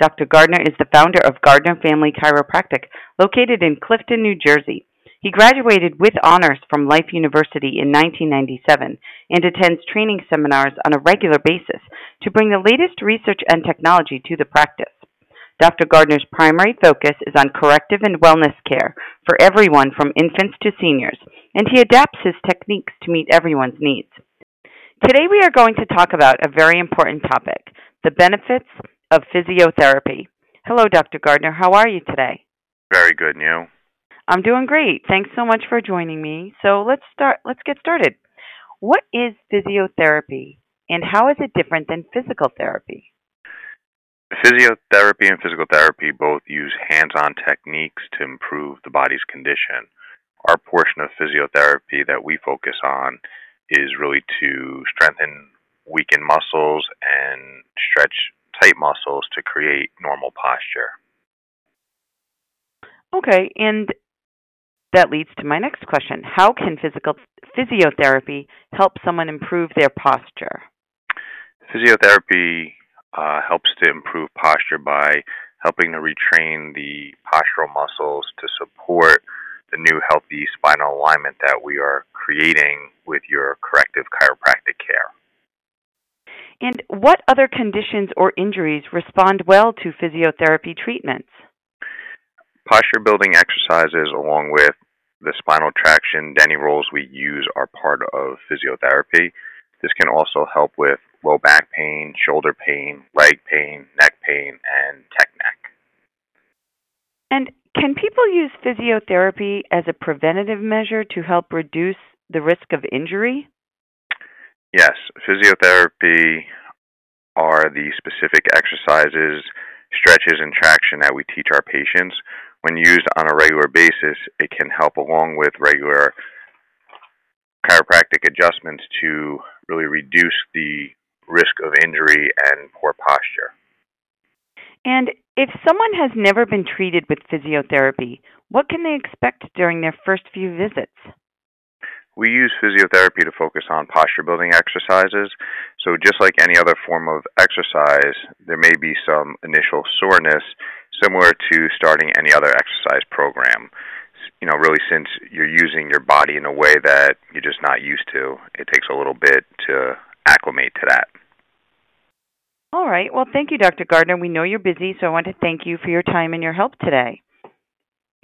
Dr. Gardner is the founder of Gardner Family Chiropractic, located in Clifton, New Jersey. He graduated with honors from Life University in 1997 and attends training seminars on a regular basis to bring the latest research and technology to the practice. Dr. Gardner's primary focus is on corrective and wellness care for everyone from infants to seniors, and he adapts his techniques to meet everyone's needs. Today we are going to talk about a very important topic the benefits of physiotherapy. Hello, Dr. Gardner. How are you today? Very good, and you? I'm doing great. Thanks so much for joining me. So let's start let's get started. What is physiotherapy and how is it different than physical therapy? Physiotherapy and physical therapy both use hands-on techniques to improve the body's condition. Our portion of physiotherapy that we focus on is really to strengthen weakened muscles and stretch tight muscles to create normal posture. Okay, and that leads to my next question. How can physical physiotherapy help someone improve their posture? Physiotherapy uh, helps to improve posture by helping to retrain the postural muscles to support the new healthy spinal alignment that we are creating with your corrective chiropractic care. And what other conditions or injuries respond well to physiotherapy treatments? Posture building exercises, along with the spinal traction Dennerolls we use, are part of physiotherapy. This can also help with low back pain, shoulder pain, leg pain, neck pain, and tech neck. And can people use physiotherapy as a preventative measure to help reduce the risk of injury? Yes, physiotherapy are the specific exercises, stretches, and traction that we teach our patients. When used on a regular basis, it can help along with regular chiropractic adjustments to really reduce the risk of injury and poor posture. And if someone has never been treated with physiotherapy, what can they expect during their first few visits? We use physiotherapy to focus on posture building exercises. So, just like any other form of exercise, there may be some initial soreness similar to starting any other exercise program. You know, really, since you're using your body in a way that you're just not used to, it takes a little bit to acclimate to that. All right. Well, thank you, Dr. Gardner. We know you're busy, so I want to thank you for your time and your help today.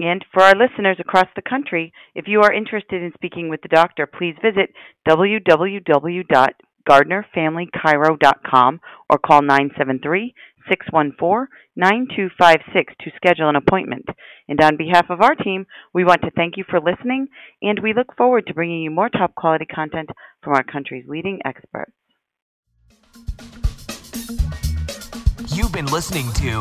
And for our listeners across the country, if you are interested in speaking with the doctor, please visit www.gardnerfamilychiro.com or call 973 614 9256 to schedule an appointment. And on behalf of our team, we want to thank you for listening, and we look forward to bringing you more top quality content from our country's leading experts. You've been listening to